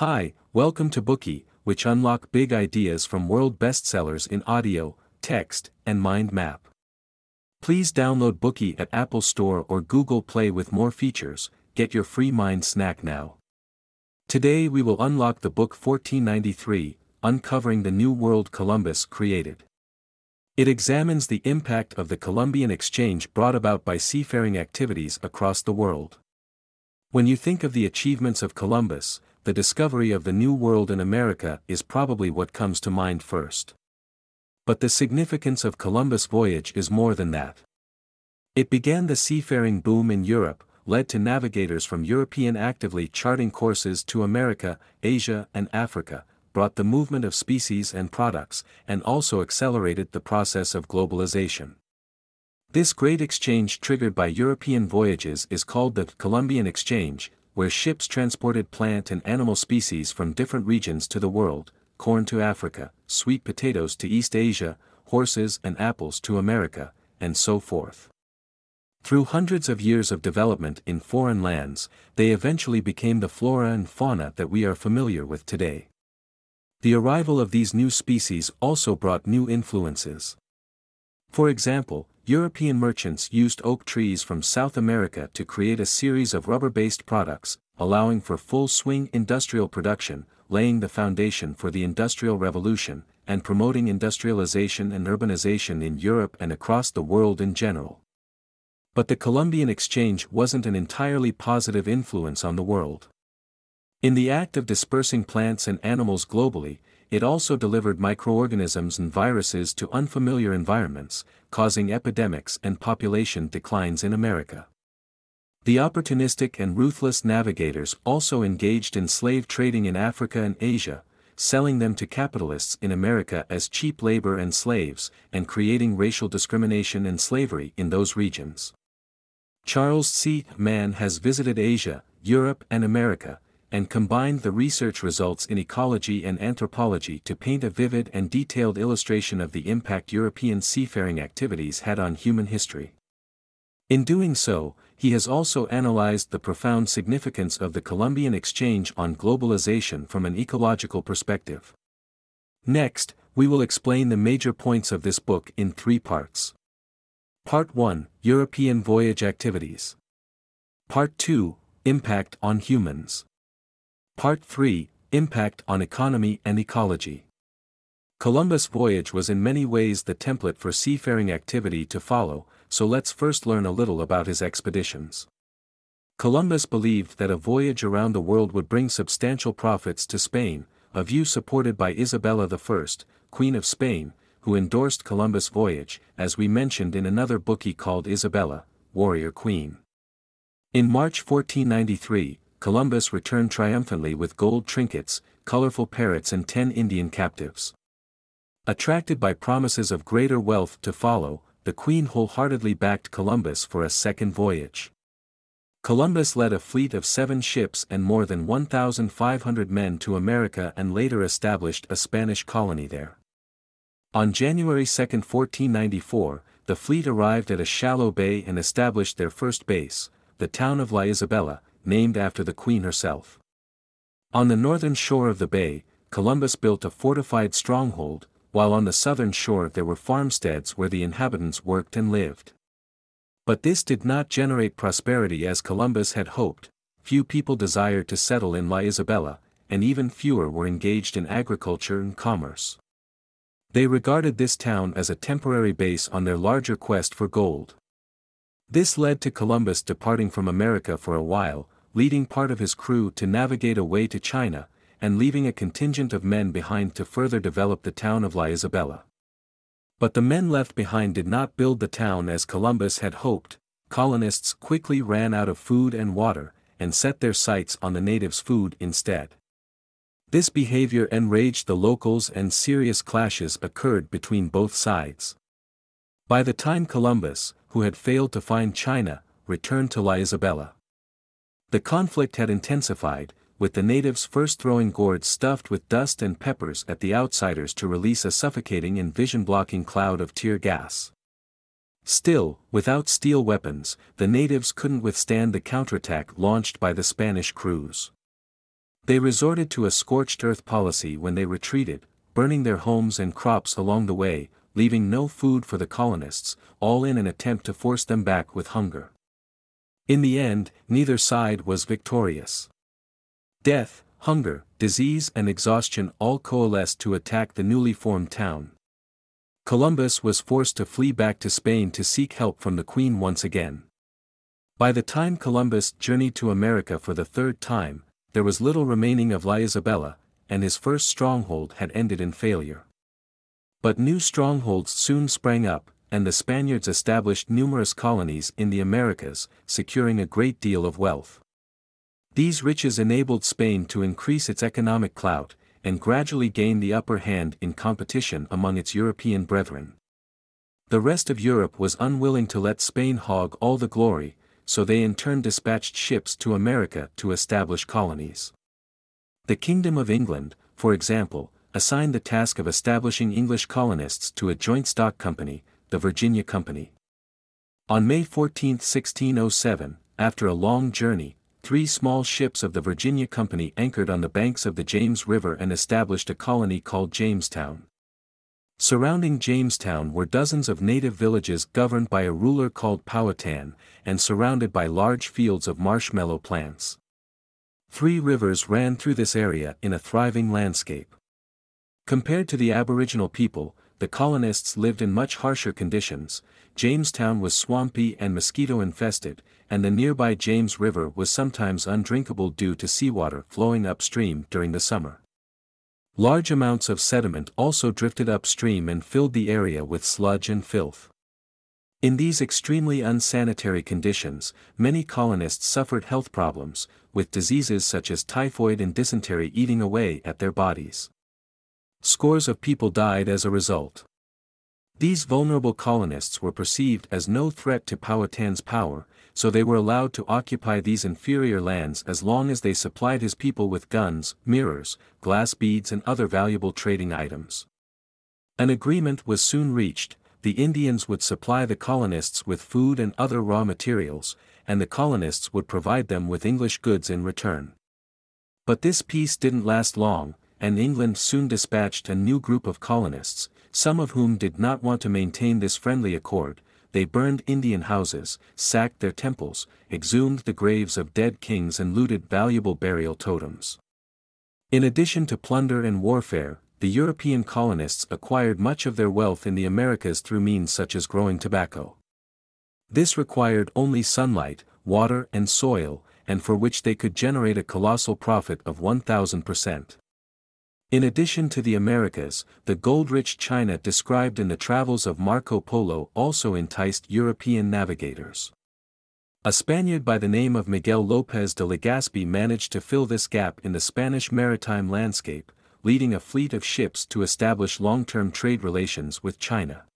Hi, welcome to Bookey, which unlock big ideas from world bestsellers in audio, text, and mind map. Please download Bookey at Apple Store or Google Play with more features. Get your free mind snack now. Today we will unlock the book 1493, Uncovering the New World Columbus created. It examines the impact of the Columbian exchange brought about by seafaring activities across the world. When you think of the achievements of Columbus, the discovery of the New World in America is probably what comes to mind first. But the significance of Columbus' voyage is more than that. It began the seafaring boom in Europe, led to navigators from European actively charting courses to America, Asia and Africa, brought the movement of species and products, and also accelerated the process of globalization. This great exchange triggered by European voyages is called the Columbian Exchange, where ships transported plant and animal species from different regions to the world, corn to Africa, sweet potatoes to East Asia, horses and apples to America, and so forth. Through hundreds of years of development in foreign lands, they eventually became the flora and fauna that we are familiar with today. The arrival of these new species also brought new influences. For example, European merchants used oak trees from South America to create a series of rubber-based products, allowing for full-swing industrial production, laying the foundation for the Industrial Revolution, and promoting industrialization and urbanization in Europe and across the world in general. But the Columbian Exchange wasn't an entirely positive influence on the world. In the act of dispersing plants and animals globally, it also delivered microorganisms and viruses to unfamiliar environments, causing epidemics and population declines in America. The opportunistic and ruthless navigators also engaged in slave trading in Africa and Asia, selling them to capitalists in America as cheap labor and slaves, and creating racial discrimination and slavery in those regions. Charles C. Mann has visited Asia, Europe and America, and combined the research results in ecology and anthropology to paint a vivid and detailed illustration of the impact European seafaring activities had on human history. In doing so, he has also analyzed the profound significance of the Columbian exchange on globalization from an ecological perspective. Next, we will explain the major points of this book in three parts. Part 1 European Voyage Activities. Part 2 Impact on Humans. Part 3 Impact on Economy and Ecology. Columbus' voyage was in many ways the template for seafaring activity to follow, so let's first learn a little about his expeditions. Columbus believed that a voyage around the world would bring substantial profits to Spain, a view supported by Isabella I, Queen of Spain, who endorsed Columbus' voyage, as we mentioned in another book he called Isabella, Warrior Queen. In March 1493, Columbus returned triumphantly with gold trinkets, colorful parrots and ten Indian captives. Attracted by promises of greater wealth to follow, the Queen wholeheartedly backed Columbus for a second voyage. Columbus led a fleet of seven ships and more than 1,500 men to America and later established a Spanish colony there. On January 2, 1494, the fleet arrived at a shallow bay and established their first base, the town of La Isabela, named after the Queen herself. On the northern shore of the bay, Columbus built a fortified stronghold, while on the southern shore there were farmsteads where the inhabitants worked and lived. But this did not generate prosperity as Columbus had hoped, few people desired to settle in La Isabela, and even fewer were engaged in agriculture and commerce. They regarded this town as a temporary base on their larger quest for gold. This led to Columbus departing from America for a while, leading part of his crew to navigate away to China, and leaving a contingent of men behind to further develop the town of La Isabela. But the men left behind did not build the town as Columbus had hoped, colonists quickly ran out of food and water, and set their sights on the natives' food instead. This behavior enraged the locals and serious clashes occurred between both sides. By the time Columbus, who had failed to find China, returned to La Isabela. The conflict had intensified, with the natives first throwing gourds stuffed with dust and peppers at the outsiders to release a suffocating and vision-blocking cloud of tear gas. Still, without steel weapons, the natives couldn't withstand the counterattack launched by the Spanish crews. They resorted to a scorched earth policy when they retreated, burning their homes and crops along the way, leaving no food for the colonists, all in an attempt to force them back with hunger. In the end, neither side was victorious. Death, hunger, disease and exhaustion all coalesced to attack the newly formed town. Columbus was forced to flee back to Spain to seek help from the Queen once again. By the time Columbus journeyed to America for the third time, there was little remaining of La Isabela, and his first stronghold had ended in failure. But new strongholds soon sprang up, and the Spaniards established numerous colonies in the Americas, securing a great deal of wealth. These riches enabled Spain to increase its economic clout, and gradually gain the upper hand in competition among its European brethren. The rest of Europe was unwilling to let Spain hog all the glory, so they in turn dispatched ships to America to establish colonies. The Kingdom of England, for example, assigned the task of establishing English colonists to a joint stock company, the Virginia Company. On May 14, 1607, after a long journey, three small ships of the Virginia Company anchored on the banks of the James River and established a colony called Jamestown. Surrounding Jamestown were dozens of native villages governed by a ruler called Powhatan, and surrounded by large fields of marshmallow plants. Three rivers ran through this area in a thriving landscape. Compared to the Aboriginal people, the colonists lived in much harsher conditions, Jamestown was swampy and mosquito infested, and the nearby James River was sometimes undrinkable due to seawater flowing upstream during the summer. Large amounts of sediment also drifted upstream and filled the area with sludge and filth. In these extremely unsanitary conditions, many colonists suffered health problems, with diseases such as typhoid and dysentery eating away at their bodies. Scores of people died as a result. These vulnerable colonists were perceived as no threat to Powhatan's power, so they were allowed to occupy these inferior lands as long as they supplied his people with guns, mirrors, glass beads and other valuable trading items. An agreement was soon reached, the Indians would supply the colonists with food and other raw materials, and the colonists would provide them with English goods in return. But this peace didn't last long, and England soon dispatched a new group of colonists, some of whom did not want to maintain this friendly accord, they burned Indian houses, sacked their temples, exhumed the graves of dead kings and looted valuable burial totems. In addition to plunder and warfare, the European colonists acquired much of their wealth in the Americas through means such as growing tobacco. This required only sunlight, water and soil, and for which they could generate a colossal profit of 1000%. In addition to the Americas, the gold-rich China described in the travels of Marco Polo also enticed European navigators. A Spaniard by the name of Miguel López de Legazpi managed to fill this gap in the Spanish maritime landscape, leading a fleet of ships to establish long-term trade relations with China.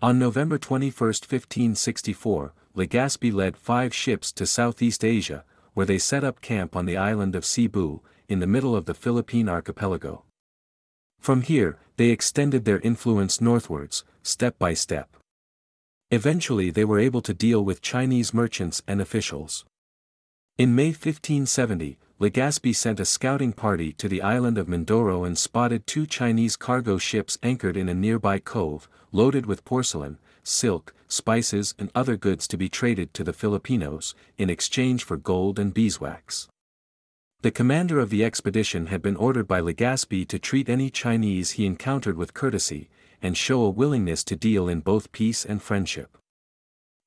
On November 21, 1564, Legazpi led five ships to Southeast Asia, where they set up camp on the island of Cebu, in the middle of the Philippine archipelago. From here, they extended their influence northwards, step by step. Eventually they were able to deal with Chinese merchants and officials. In May 1570, Legazpi sent a scouting party to the island of Mindoro and spotted two Chinese cargo ships anchored in a nearby cove, loaded with porcelain, silk, spices and other goods to be traded to the Filipinos, in exchange for gold and beeswax. The commander of the expedition had been ordered by Legazpi to treat any Chinese he encountered with courtesy, and show a willingness to deal in both peace and friendship.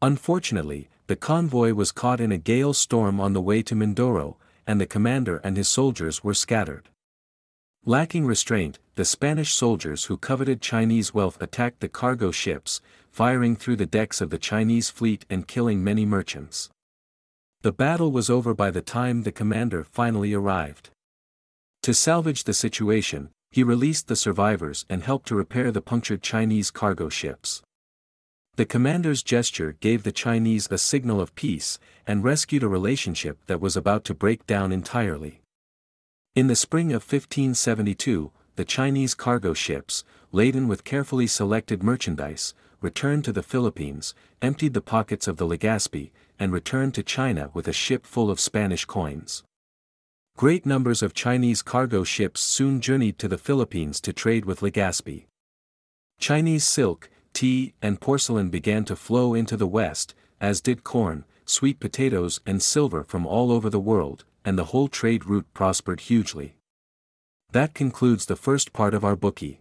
Unfortunately, the convoy was caught in a gale storm on the way to Mindoro, and the commander and his soldiers were scattered. Lacking restraint, the Spanish soldiers who coveted Chinese wealth attacked the cargo ships, firing through the decks of the Chinese fleet and killing many merchants. The battle was over by the time the commander finally arrived. To salvage the situation, he released the survivors and helped to repair the punctured Chinese cargo ships. The commander's gesture gave the Chinese a signal of peace, and rescued a relationship that was about to break down entirely. In the spring of 1572, the Chinese cargo ships, laden with carefully selected merchandise, returned to the Philippines, emptied the pockets of the Legazpi, and returned to China with a ship full of Spanish coins. Great numbers of Chinese cargo ships soon journeyed to the Philippines to trade with Legazpi. Chinese silk, tea, and porcelain began to flow into the West, as did corn, sweet potatoes and silver from all over the world, and the whole trade route prospered hugely. That concludes the first part of our Bookey.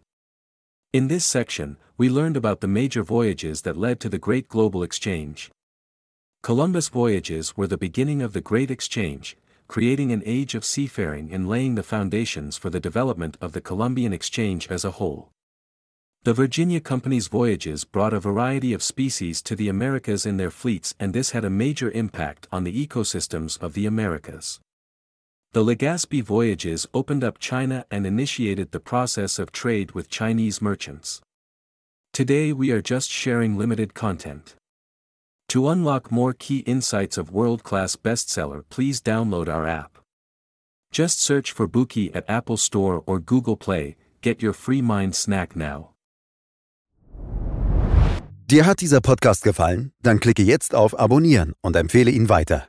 In this section, we learned about the major voyages that led to the Great Global Exchange. Columbus voyages were the beginning of the Great Exchange, creating an age of seafaring and laying the foundations for the development of the Columbian Exchange as a whole. The Virginia Company's voyages brought a variety of species to the Americas in their fleets and this had a major impact on the ecosystems of the Americas. The Legazpi voyages opened up China and initiated the process of trade with Chinese merchants. Today we are just sharing limited content. To unlock more key insights of world-class bestseller please download our app. Just search for Bookey at Apple Store or Google Play, get your free mind snack now. Dir hat dieser Podcast gefallen? Dann klicke jetzt auf Abonnieren und empfehle ihn weiter.